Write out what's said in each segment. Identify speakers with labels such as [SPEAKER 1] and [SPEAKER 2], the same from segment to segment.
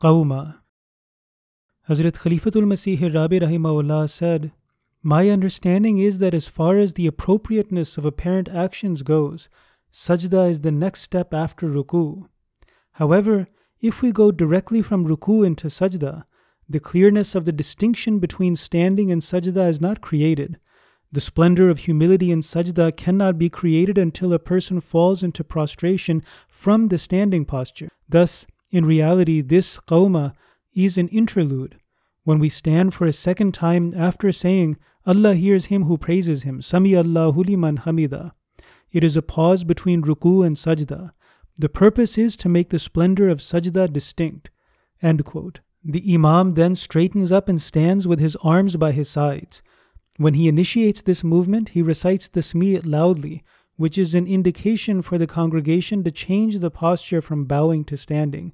[SPEAKER 1] Qawma. Hazrat Khalifatul Masih Rabi Rahimahullah said, My understanding is that as far as the appropriateness of apparent actions goes, sajda is the next step after ruku. However, if we go directly from ruku into sajda, the clearness of the distinction between standing and sajda is not created. The splendor of humility in sajda cannot be created until a person falls into prostration from the standing posture. Thus, in reality, this qawma is an interlude. When we stand for a second time after saying, Allah hears him who praises him, Sami Allahu liman hamida. It is a pause between ruku and sajda. The purpose is to make the splendor of sajda distinct. The Imam then straightens up and stands with his arms by his sides. When he initiates this movement, he recites the Smi loudly, which is an indication for the congregation to change the posture from bowing to standing.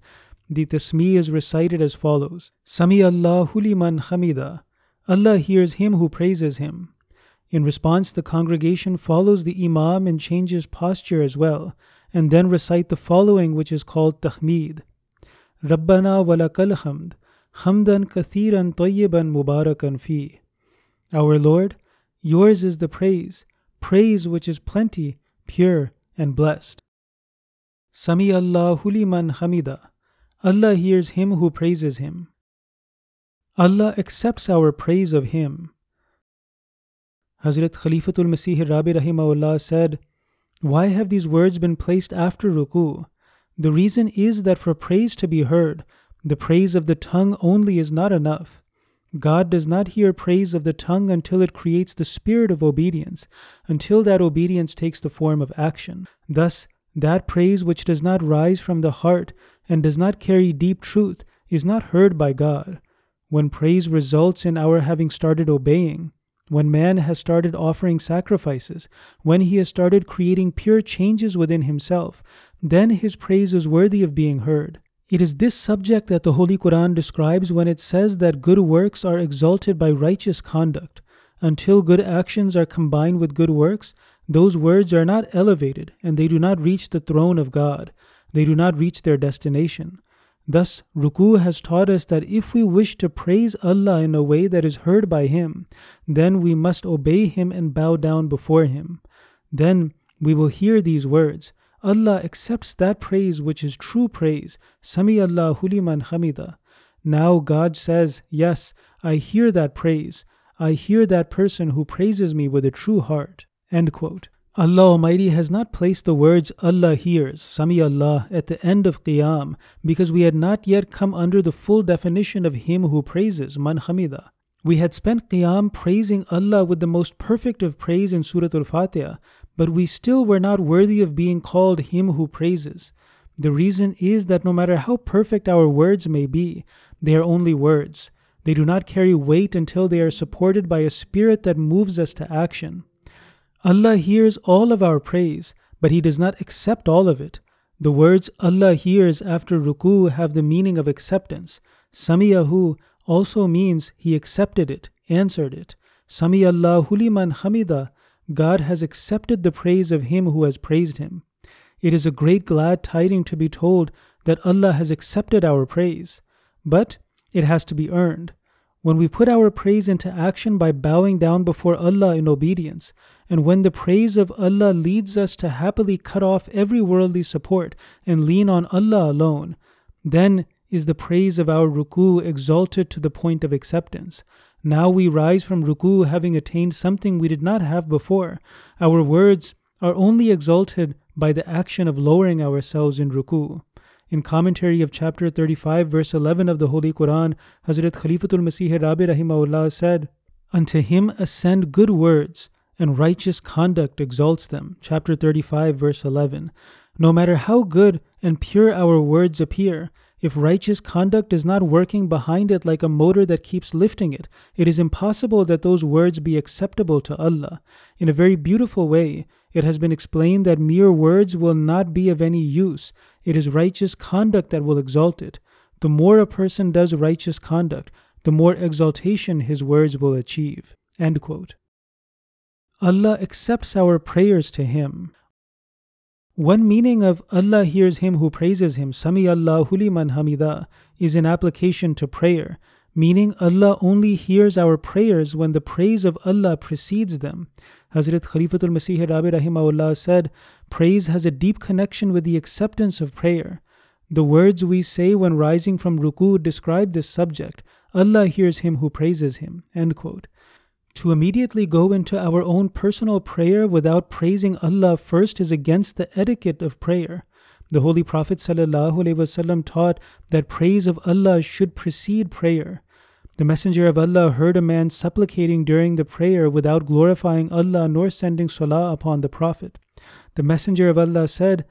[SPEAKER 1] The tasmi is recited as follows Sami Allahu liman hamida. Allah hears him who praises him. In response, the congregation follows the Imam and changes posture as well, and then recite the following, which is called tahmid. Rabbana walakal hamd, hamdan kathiran tayyiban mubarakan fi. Our Lord, yours is the praise, praise which is plenty, pure, and blessed. Sami Allahu liman hamida. Allah hears him who praises him. Allah accepts our praise of him. Hazrat Khalifatul Masih Rabi Rahimahullah said, Why have these words been placed after ruku? The reason is that for praise to be heard, the praise of the tongue only is not enough. God does not hear praise of the tongue until it creates the spirit of obedience, until that obedience takes the form of action. Thus, that praise which does not rise from the heart and does not carry deep truth is not heard by God. When praise results in our having started obeying, when man has started offering sacrifices, when he has started creating pure changes within himself, then his praise is worthy of being heard. It is this subject that the Holy Quran describes when it says that good works are exalted by righteous conduct. Until good actions are combined with good works, those words are not elevated and they do not reach the throne of God. They do not reach their destination. Thus, Ruku has taught us that if we wish to praise Allah in a way that is heard by Him, then we must obey Him and bow down before Him. Then we will hear these words. Allah accepts that praise which is true praise. Sami Allahu liman hamida. Now God says, Yes, I hear that praise. I hear that person who praises me with a true heart. End quote. Allah Almighty has not placed the words Allah hears, Sami Allah, at the end of Qiyam because we had not yet come under the full definition of Him who praises, Man Hamida. We had spent Qiyam praising Allah with the most perfect of praise in Surah Al Fatiha, but we still were not worthy of being called Him who praises. The reason is that no matter how perfect our words may be, they are only words. They do not carry weight until they are supported by a spirit that moves us to action. Allah hears all of our praise, but He does not accept all of it. The words Allah hears after ruku have the meaning of acceptance. Samiyahu also means He accepted it, answered it. Sami liman hamida God has accepted the praise of him who has praised him. It is a great glad tiding to be told that Allah has accepted our praise, but it has to be earned. When we put our praise into action by bowing down before Allah in obedience, and when the praise of Allah leads us to happily cut off every worldly support and lean on Allah alone, then is the praise of our ruku exalted to the point of acceptance. Now we rise from ruku having attained something we did not have before. Our words are only exalted by the action of lowering ourselves in ruku. In commentary of chapter 35, verse 11 of the Holy Quran, Hazrat Khalifatul Masih Rabi Rahimahullah said, Unto him ascend good words, and righteous conduct exalts them. Chapter 35, verse 11. No matter how good and pure our words appear, if righteous conduct is not working behind it like a motor that keeps lifting it, it is impossible that those words be acceptable to Allah. In a very beautiful way, it has been explained that mere words will not be of any use. It is righteous conduct that will exalt it. The more a person does righteous conduct, the more exaltation his words will achieve. Allah accepts our prayers to Him. One meaning of Allah hears him who praises him, Sami Allahu liman hamida, is in application to prayer, meaning Allah only hears our prayers when the praise of Allah precedes them. Hazrat Khalifatul Masih Rabi Rahimahullah said, Praise has a deep connection with the acceptance of prayer. The words we say when rising from ruku describe this subject. Allah hears him who praises him. End quote. To immediately go into our own personal prayer without praising Allah first is against the etiquette of prayer. The Holy Prophet ﷺ taught that praise of Allah should precede prayer. The Messenger of Allah heard a man supplicating during the prayer without glorifying Allah nor sending salah upon the Prophet. The Messenger of Allah said,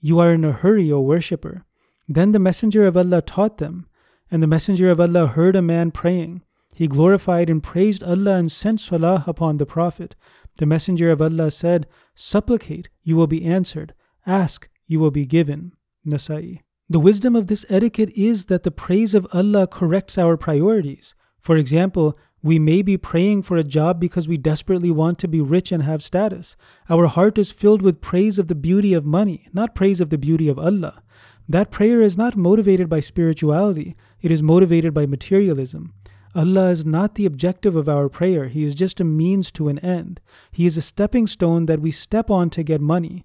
[SPEAKER 1] You are in a hurry, O worshipper. Then the Messenger of Allah taught them, and the Messenger of Allah heard a man praying. He glorified and praised Allah and sent salah upon the Prophet. The Messenger of Allah said, Supplicate, you will be answered. Ask, you will be given. Nasai. The wisdom of this etiquette is that the praise of Allah corrects our priorities. For example, we may be praying for a job because we desperately want to be rich and have status. Our heart is filled with praise of the beauty of money, not praise of the beauty of Allah. That prayer is not motivated by spirituality, it is motivated by materialism. Allah is not the objective of our prayer, He is just a means to an end. He is a stepping stone that we step on to get money.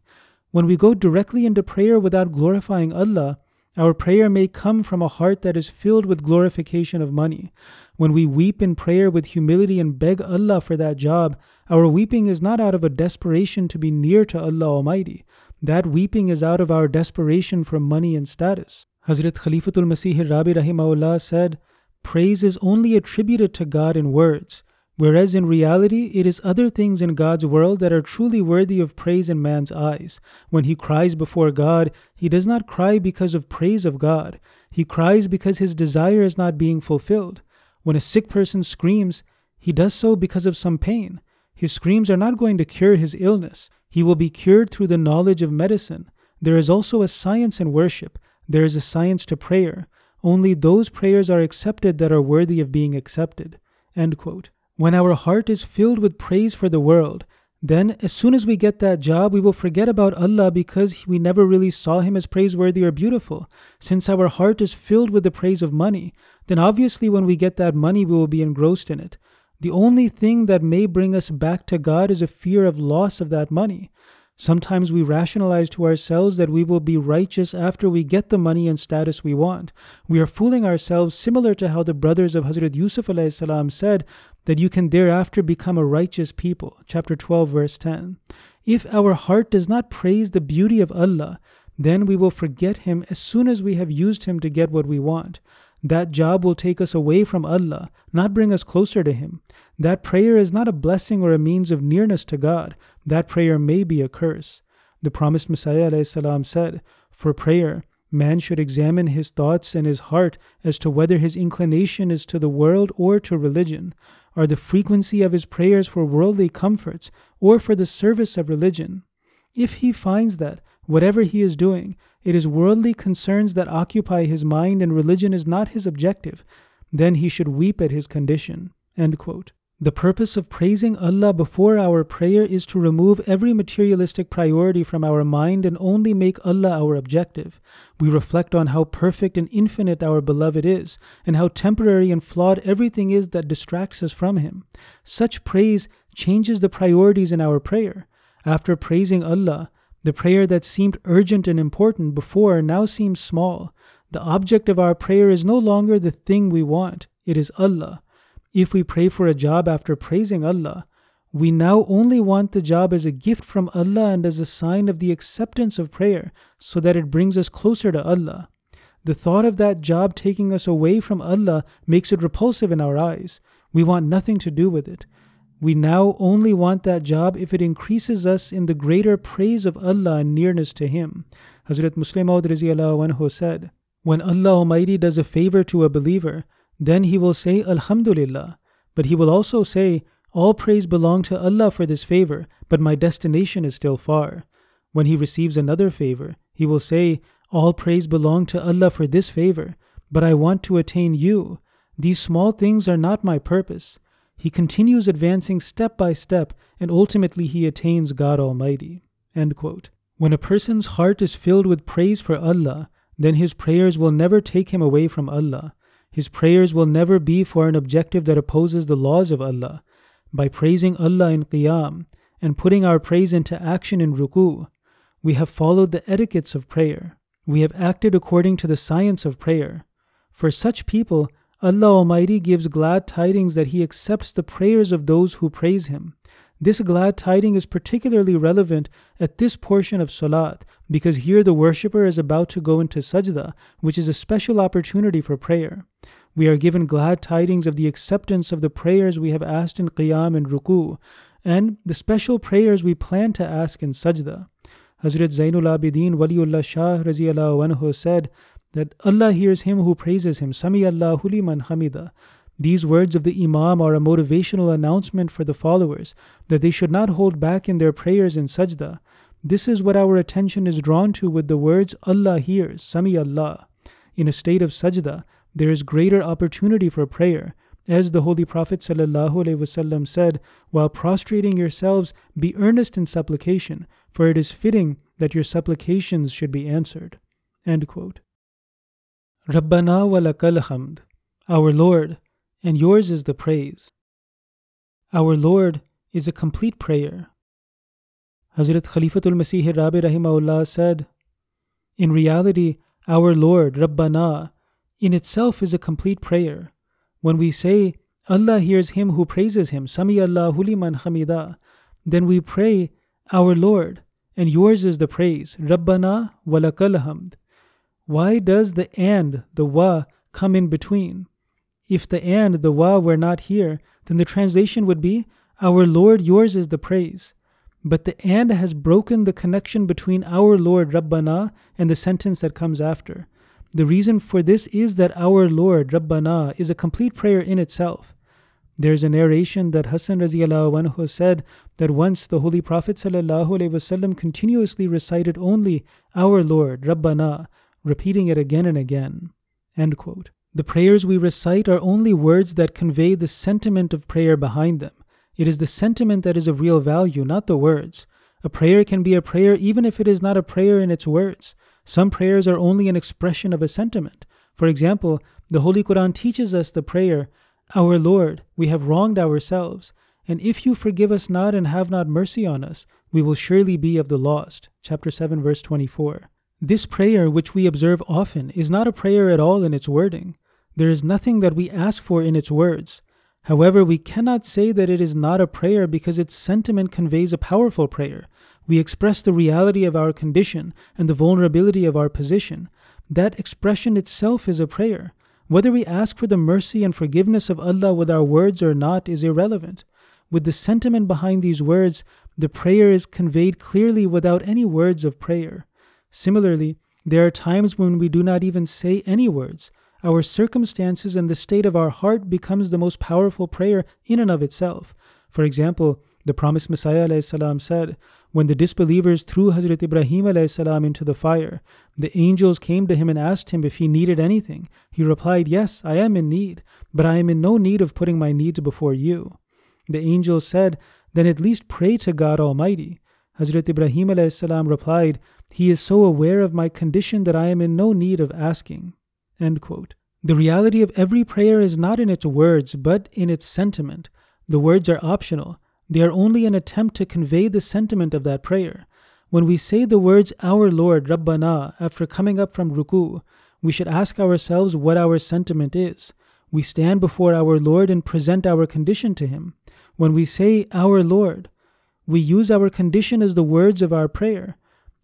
[SPEAKER 1] When we go directly into prayer without glorifying Allah, our prayer may come from a heart that is filled with glorification of money. When we weep in prayer with humility and beg Allah for that job, our weeping is not out of a desperation to be near to Allah Almighty. That weeping is out of our desperation for money and status. Hazrat Khalifatul Masih Rabi Rahimahullah said, Praise is only attributed to God in words, whereas in reality it is other things in God's world that are truly worthy of praise in man's eyes. When he cries before God, he does not cry because of praise of God. He cries because his desire is not being fulfilled. When a sick person screams, he does so because of some pain. His screams are not going to cure his illness. He will be cured through the knowledge of medicine. There is also a science in worship. There is a science to prayer. Only those prayers are accepted that are worthy of being accepted. When our heart is filled with praise for the world, then as soon as we get that job, we will forget about Allah because we never really saw Him as praiseworthy or beautiful. Since our heart is filled with the praise of money, then obviously when we get that money, we will be engrossed in it. The only thing that may bring us back to God is a fear of loss of that money. Sometimes we rationalize to ourselves that we will be righteous after we get the money and status we want. We are fooling ourselves similar to how the brothers of Hazrat Yusuf salam said that you can thereafter become a righteous people. Chapter 12 verse 10. If our heart does not praise the beauty of Allah, then we will forget him as soon as we have used him to get what we want. That job will take us away from Allah, not bring us closer to Him. That prayer is not a blessing or a means of nearness to God. That prayer may be a curse. The promised Messiah salam said, For prayer, man should examine his thoughts and his heart as to whether his inclination is to the world or to religion. Are the frequency of his prayers for worldly comforts or for the service of religion? If he finds that, whatever he is doing, it is worldly concerns that occupy his mind and religion is not his objective, then he should weep at his condition. The purpose of praising Allah before our prayer is to remove every materialistic priority from our mind and only make Allah our objective. We reflect on how perfect and infinite our beloved is, and how temporary and flawed everything is that distracts us from Him. Such praise changes the priorities in our prayer. After praising Allah, the prayer that seemed urgent and important before now seems small. The object of our prayer is no longer the thing we want, it is Allah. If we pray for a job after praising Allah, we now only want the job as a gift from Allah and as a sign of the acceptance of prayer so that it brings us closer to Allah. The thought of that job taking us away from Allah makes it repulsive in our eyes. We want nothing to do with it. We now only want that job if it increases us in the greater praise of Allah and nearness to Him. Hazrat Musleh Maud said, When Allah Almighty does a favor to a believer, then he will say Alhamdulillah, but he will also say, All praise belong to Allah for this favor, but my destination is still far. When he receives another favor, he will say, All praise belong to Allah for this favor, but I want to attain you. These small things are not my purpose. He continues advancing step by step, and ultimately he attains God Almighty. When a person's heart is filled with praise for Allah, then his prayers will never take him away from Allah. His prayers will never be for an objective that opposes the laws of Allah. By praising Allah in Qiyam and putting our praise into action in Ruku, we have followed the etiquettes of prayer. We have acted according to the science of prayer. For such people, Allah Almighty gives glad tidings that He accepts the prayers of those who praise Him. This glad tiding is particularly relevant at this portion of Salat because here the worshipper is about to go into sajda, which is a special opportunity for prayer. We are given glad tidings of the acceptance of the prayers we have asked in Qiyam and Ruku, and the special prayers we plan to ask in sajda. Hazrat Zainul Abidin Waliullah Shah anhu said that Allah hears him who praises him, Sami Allahu liman hamida. These words of the Imam are a motivational announcement for the followers that they should not hold back in their prayers in sajda. This is what our attention is drawn to with the words Allah hears, Sami Allah. In a state of sajda, there is greater opportunity for prayer. As the Holy Prophet ﷺ said, while prostrating yourselves, be earnest in supplication, for it is fitting that your supplications should be answered. Rabbana wa lakal hamd. Our Lord, and yours is the praise. Our Lord is a complete prayer. Hazrat Khalifatul Masih Rabi Rahimahullah said, In reality, our Lord, Rabbana, in itself is a complete prayer. When we say, Allah hears him who praises him, Sami Allahu liman hamida, then we pray, Our Lord, and yours is the praise, Rabbana walakal hamd. Why does the and, the wa, come in between? If the and, the wa, were not here, then the translation would be, Our Lord, yours is the praise. But the and has broken the connection between our Lord, Rabbana, and the sentence that comes after. The reason for this is that our Lord, Rabbana, is a complete prayer in itself. There's a narration that Hassan anhu said that once the Holy Prophet ﷺ continuously recited only Our Lord, Rabbana, repeating it again and again. End quote. The prayers we recite are only words that convey the sentiment of prayer behind them. It is the sentiment that is of real value, not the words. A prayer can be a prayer even if it is not a prayer in its words. Some prayers are only an expression of a sentiment. For example, the Holy Quran teaches us the prayer, Our Lord, we have wronged ourselves, and if you forgive us not and have not mercy on us, we will surely be of the lost. Chapter 7, verse 24. This prayer, which we observe often, is not a prayer at all in its wording. There is nothing that we ask for in its words. However, we cannot say that it is not a prayer because its sentiment conveys a powerful prayer. We express the reality of our condition and the vulnerability of our position. That expression itself is a prayer. Whether we ask for the mercy and forgiveness of Allah with our words or not is irrelevant. With the sentiment behind these words, the prayer is conveyed clearly without any words of prayer. Similarly, there are times when we do not even say any words. Our circumstances and the state of our heart becomes the most powerful prayer in and of itself. For example, the promised Messiah said, When the disbelievers threw Hazrat Ibrahim into the fire, the angels came to him and asked him if he needed anything. He replied, Yes, I am in need, but I am in no need of putting my needs before you. The angels said, Then at least pray to God Almighty. Hazrat Ibrahim replied, He is so aware of my condition that I am in no need of asking. The reality of every prayer is not in its words, but in its sentiment. The words are optional. They are only an attempt to convey the sentiment of that prayer. When we say the words Our Lord, Rabbana, after coming up from ruku, we should ask ourselves what our sentiment is. We stand before our Lord and present our condition to Him. When we say Our Lord, we use our condition as the words of our prayer.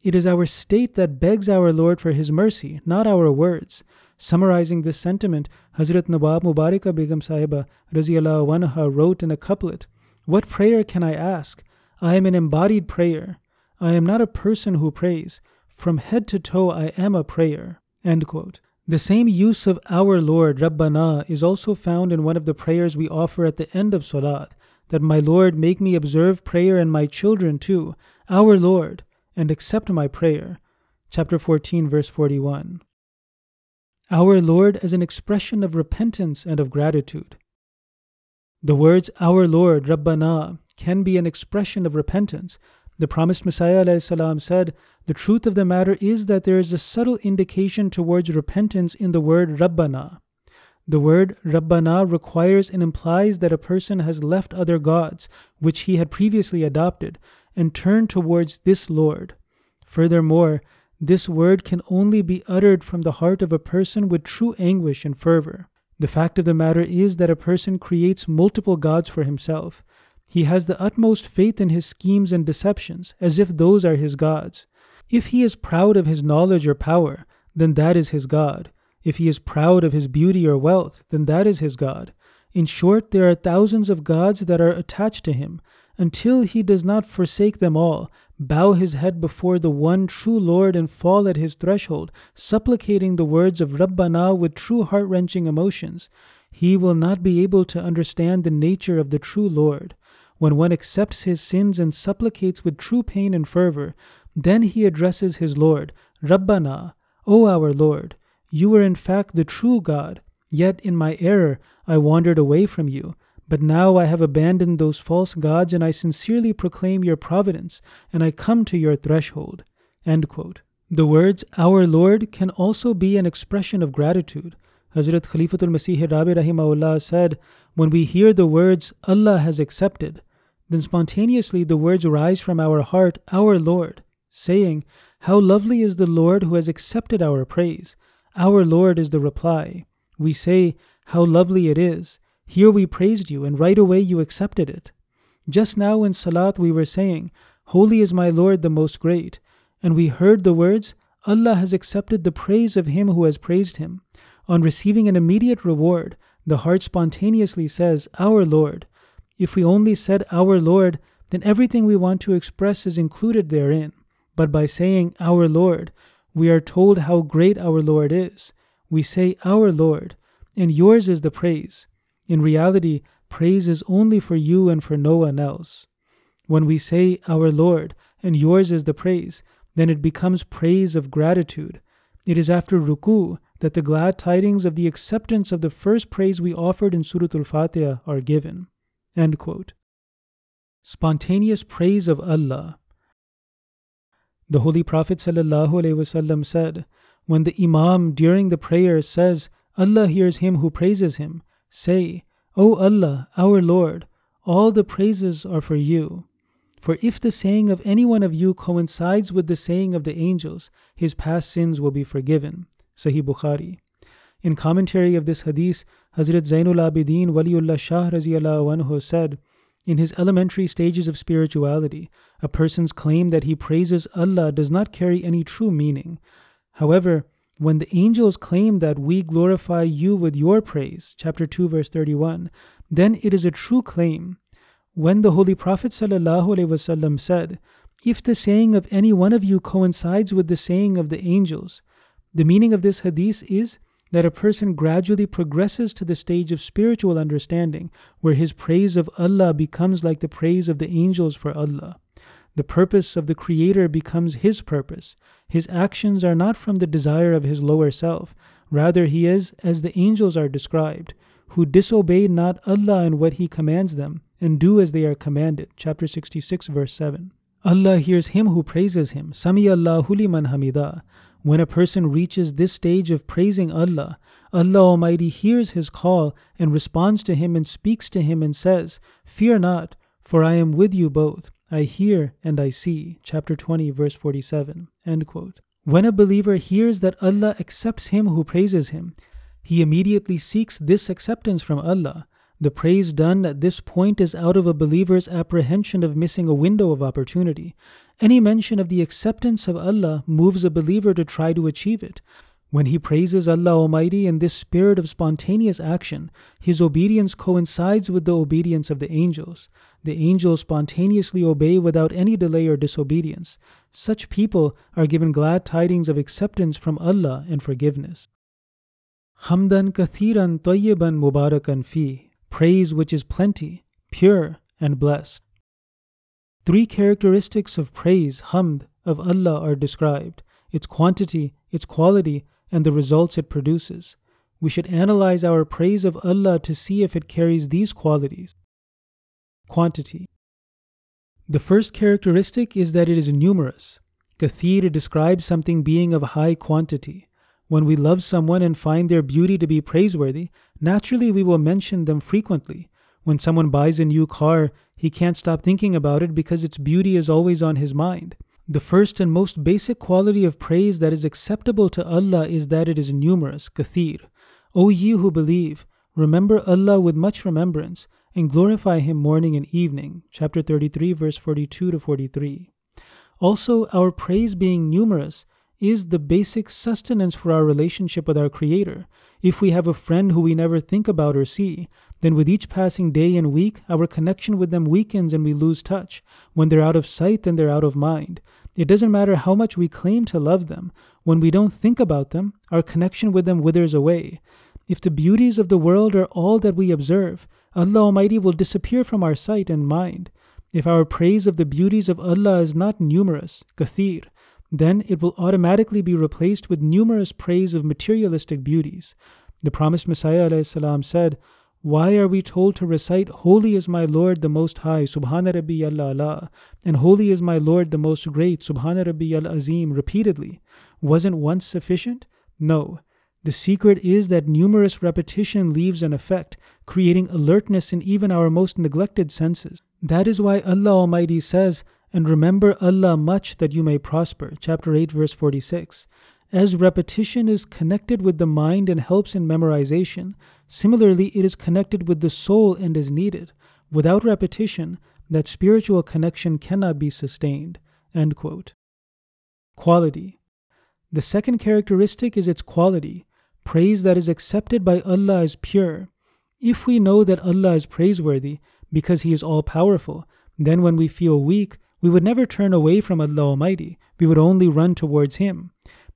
[SPEAKER 1] It is our state that begs our Lord for His mercy, not our words. Summarizing this sentiment, Hazrat Nawab Mubaraka Begum Sahiba anha wrote in a couplet, What prayer can I ask? I am an embodied prayer. I am not a person who prays. From head to toe I am a prayer. The same use of our Lord, Rabbana, is also found in one of the prayers we offer at the end of Salat that my Lord make me observe prayer and my children too, our Lord, and accept my prayer. Chapter 14, verse 41. Our Lord as an expression of repentance and of gratitude. The words Our Lord, Rabbana, can be an expression of repentance. the promised Messiah said, The truth of the matter is that there is a subtle indication towards repentance in the word Rabbana. The word Rabbana requires and implies that a person has left other gods, which he had previously adopted, and turn towards this Lord. Furthermore, this word can only be uttered from the heart of a person with true anguish and fervor. The fact of the matter is that a person creates multiple gods for himself. He has the utmost faith in his schemes and deceptions, as if those are his gods. If he is proud of his knowledge or power, then that is his God. If he is proud of his beauty or wealth, then that is his God. In short, there are thousands of gods that are attached to him, until he does not forsake them all, bow his head before the one true Lord, and fall at his threshold, supplicating the words of Rabbana with true heart wrenching emotions. He will not be able to understand the nature of the true Lord. When one accepts his sins and supplicates with true pain and fervor, then he addresses his Lord, Rabbana, O our Lord. You are in fact the true God, yet in my error I wandered away from you. But now I have abandoned those false gods, and I sincerely proclaim your providence, and I come to your threshold. The words Our Lord can also be an expression of gratitude. Hazrat Khalifatul Masih Rabi Rahimahullah said, When we hear the words Allah has accepted, then spontaneously the words rise from our heart, Our Lord, saying, How lovely is the Lord who has accepted our praise. Our Lord is the reply. We say, How lovely it is. Here we praised you, and right away you accepted it. Just now in Salat we were saying, Holy is my Lord the Most Great. And we heard the words, Allah has accepted the praise of him who has praised him. On receiving an immediate reward, the heart spontaneously says, Our Lord. If we only said, Our Lord, then everything we want to express is included therein. But by saying, Our Lord, we are told how great our Lord is. We say, Our Lord, and yours is the praise. In reality, praise is only for you and for no one else. When we say, Our Lord, and yours is the praise, then it becomes praise of gratitude. It is after ruku that the glad tidings of the acceptance of the first praise we offered in Surah Al Fatiha are given. Spontaneous praise of Allah. The Holy Prophet ﷺ said, When the Imam during the prayer says, Allah hears him who praises him, say, O Allah, our Lord, all the praises are for you. For if the saying of any one of you coincides with the saying of the angels, his past sins will be forgiven. Sahih Bukhari. In commentary of this hadith, Hazrat Zainul Abidin Waliullah Shah anhu said, in his elementary stages of spirituality, a person's claim that he praises Allah does not carry any true meaning. However, when the angels claim that we glorify you with your praise, chapter 2 verse 31, then it is a true claim. When the Holy Prophet ﷺ said, If the saying of any one of you coincides with the saying of the angels, the meaning of this hadith is that a person gradually progresses to the stage of spiritual understanding where his praise of Allah becomes like the praise of the angels for Allah. The purpose of the Creator becomes his purpose. His actions are not from the desire of his lower self, rather, he is as the angels are described, who disobey not Allah in what he commands them, and do as they are commanded. Chapter 66, verse 7. Allah hears him who praises him. Sami Allahu liman hamida. When a person reaches this stage of praising Allah, Allah Almighty hears his call and responds to him and speaks to him and says, Fear not, for I am with you both. I hear and I see. Chapter 20, verse 47. End quote. When a believer hears that Allah accepts him who praises him, he immediately seeks this acceptance from Allah. The praise done at this point is out of a believer's apprehension of missing a window of opportunity. Any mention of the acceptance of Allah moves a believer to try to achieve it. When he praises Allah Almighty in this spirit of spontaneous action, his obedience coincides with the obedience of the angels. The angels spontaneously obey without any delay or disobedience. Such people are given glad tidings of acceptance from Allah and forgiveness. Hamdan kathiran tayyiban mubarakan fi praise which is plenty, pure, and blessed. Three characteristics of praise, hamd, of Allah are described its quantity, its quality, and the results it produces. We should analyze our praise of Allah to see if it carries these qualities. Quantity. The first characteristic is that it is numerous. Kathir describes something being of high quantity. When we love someone and find their beauty to be praiseworthy, naturally we will mention them frequently. When someone buys a new car, he can't stop thinking about it because its beauty is always on his mind. The first and most basic quality of praise that is acceptable to Allah is that it is numerous, kathir. O ye who believe, remember Allah with much remembrance, and glorify Him morning and evening. Chapter 33, verse 42 to 43. Also, our praise being numerous is the basic sustenance for our relationship with our Creator. If we have a friend who we never think about or see, then with each passing day and week, our connection with them weakens and we lose touch. When they're out of sight, then they're out of mind. It doesn't matter how much we claim to love them. When we don't think about them, our connection with them withers away. If the beauties of the world are all that we observe, Allah Almighty will disappear from our sight and mind. If our praise of the beauties of Allah is not numerous, kathir, then it will automatically be replaced with numerous praise of materialistic beauties. The promised Messiah said, Why are we told to recite, Holy is my Lord the Most High, Subhana Rabbi Al Ala, and Holy is my Lord the Most Great, Subhana Rabbi Al Azim, repeatedly? Wasn't once sufficient? No. The secret is that numerous repetition leaves an effect, creating alertness in even our most neglected senses. That is why Allah Almighty says, and remember Allah much that you may prosper. Chapter 8, verse 46. As repetition is connected with the mind and helps in memorization, similarly it is connected with the soul and is needed. Without repetition, that spiritual connection cannot be sustained. Quality. The second characteristic is its quality. Praise that is accepted by Allah is pure. If we know that Allah is praiseworthy because He is all powerful, then when we feel weak, we would never turn away from Allah Almighty, we would only run towards Him.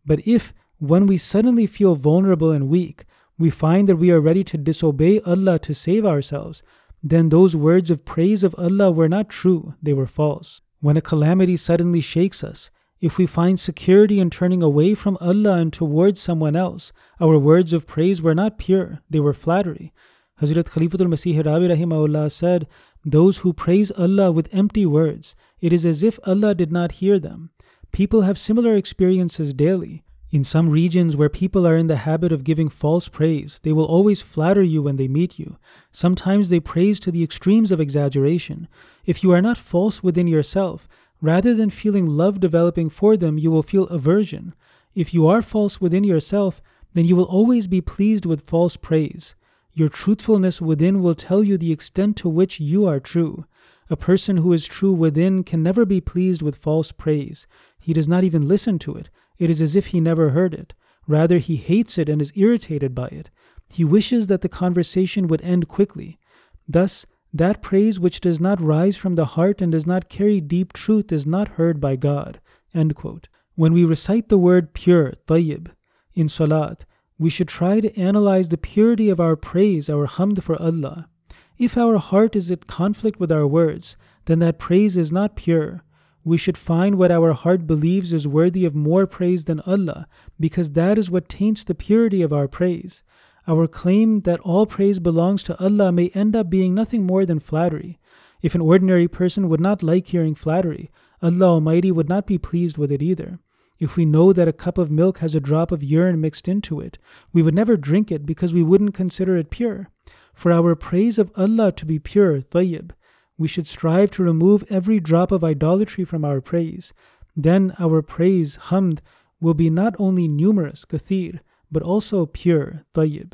[SPEAKER 1] But if, when we suddenly feel vulnerable and weak, we find that we are ready to disobey Allah to save ourselves, then those words of praise of Allah were not true, they were false. When a calamity suddenly shakes us, if we find security in turning away from Allah and towards someone else, our words of praise were not pure, they were flattery. Hazrat Khalifatul Masih Rabi Rahimahullah said, Those who praise Allah with empty words, it is as if Allah did not hear them. People have similar experiences daily. In some regions where people are in the habit of giving false praise, they will always flatter you when they meet you. Sometimes they praise to the extremes of exaggeration. If you are not false within yourself, rather than feeling love developing for them, you will feel aversion. If you are false within yourself, then you will always be pleased with false praise. Your truthfulness within will tell you the extent to which you are true. A person who is true within can never be pleased with false praise. He does not even listen to it. It is as if he never heard it. Rather, he hates it and is irritated by it. He wishes that the conversation would end quickly. Thus, that praise which does not rise from the heart and does not carry deep truth is not heard by God. When we recite the word pure, tayyib, in salat, we should try to analyze the purity of our praise, our hamd for Allah. If our heart is at conflict with our words, then that praise is not pure. We should find what our heart believes is worthy of more praise than Allah, because that is what taints the purity of our praise. Our claim that all praise belongs to Allah may end up being nothing more than flattery. If an ordinary person would not like hearing flattery, Allah Almighty would not be pleased with it either. If we know that a cup of milk has a drop of urine mixed into it, we would never drink it because we wouldn't consider it pure. For our praise of Allah to be pure, tayyib, we should strive to remove every drop of idolatry from our praise. Then our praise, hamd, will be not only numerous, kathir, but also pure, tayyib.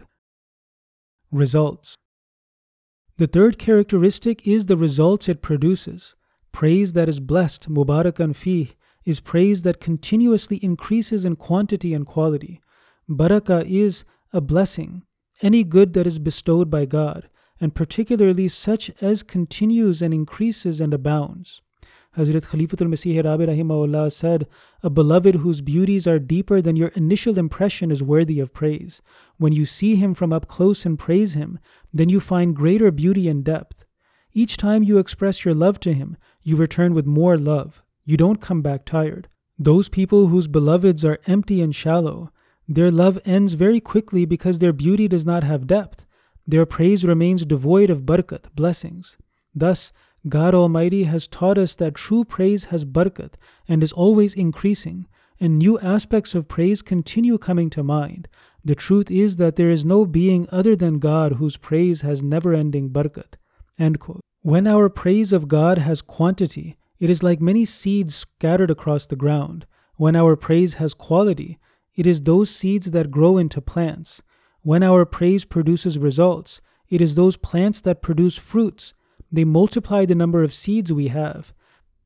[SPEAKER 1] Results The third characteristic is the results it produces. Praise that is blessed, mubarakan fi, is praise that continuously increases in quantity and quality. Barakah is a blessing, any good that is bestowed by God, and particularly such as continues and increases and abounds. Hazrat Khalifatul Masih Rabi Rahimahullah said, A beloved whose beauties are deeper than your initial impression is worthy of praise. When you see him from up close and praise him, then you find greater beauty and depth. Each time you express your love to him, you return with more love. You don't come back tired. Those people whose beloveds are empty and shallow, their love ends very quickly because their beauty does not have depth. Their praise remains devoid of barakat, blessings. Thus, God Almighty has taught us that true praise has barakat and is always increasing, and new aspects of praise continue coming to mind. The truth is that there is no being other than God whose praise has never ending barakat. When our praise of God has quantity, it is like many seeds scattered across the ground. When our praise has quality, it is those seeds that grow into plants. When our praise produces results, it is those plants that produce fruits. They multiply the number of seeds we have.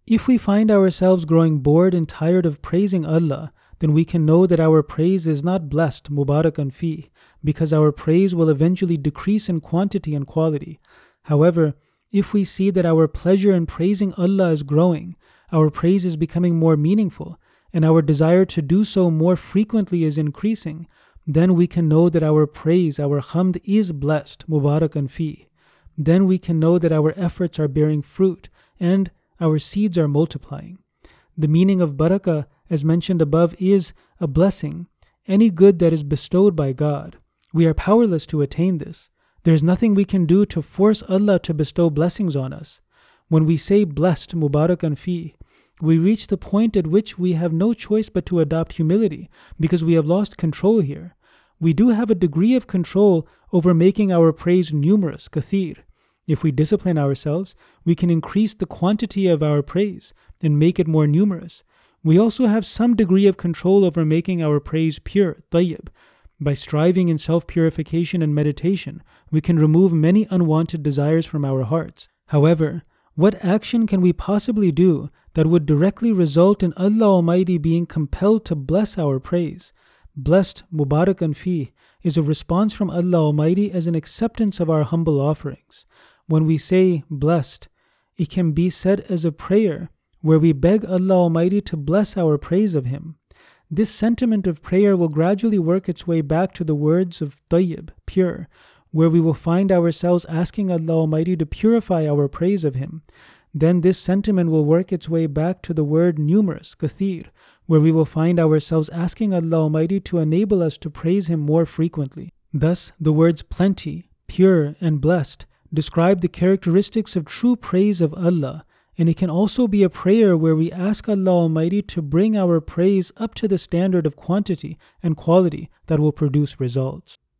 [SPEAKER 1] If we find ourselves growing bored and tired of praising Allah, then we can know that our praise is not blessed, mubarakan fi, because our praise will eventually decrease in quantity and quality. However, if we see that our pleasure in praising Allah is growing, our praise is becoming more meaningful, and our desire to do so more frequently is increasing, then we can know that our praise, our hamd is blessed, mubarakan fi. Then we can know that our efforts are bearing fruit and our seeds are multiplying. The meaning of barakah, as mentioned above, is a blessing, any good that is bestowed by God. We are powerless to attain this. There is nothing we can do to force Allah to bestow blessings on us. When we say blessed, mubarakan fi, we reach the point at which we have no choice but to adopt humility because we have lost control here. We do have a degree of control over making our praise numerous, kathir. If we discipline ourselves, we can increase the quantity of our praise and make it more numerous. We also have some degree of control over making our praise pure, tayyib. By striving in self purification and meditation, we can remove many unwanted desires from our hearts. However, what action can we possibly do that would directly result in Allah Almighty being compelled to bless our praise? Blessed, Mubarakan fi, is a response from Allah Almighty as an acceptance of our humble offerings. When we say blessed, it can be said as a prayer where we beg Allah Almighty to bless our praise of Him. This sentiment of prayer will gradually work its way back to the words of tayyib, pure, where we will find ourselves asking Allah Almighty to purify our praise of Him. Then this sentiment will work its way back to the word numerous, kathir, where we will find ourselves asking Allah Almighty to enable us to praise Him more frequently. Thus, the words plenty, pure, and blessed describe the characteristics of true praise of Allah and it can also be a prayer where we ask Allah Almighty to bring our praise up to the standard of quantity and quality that will produce results.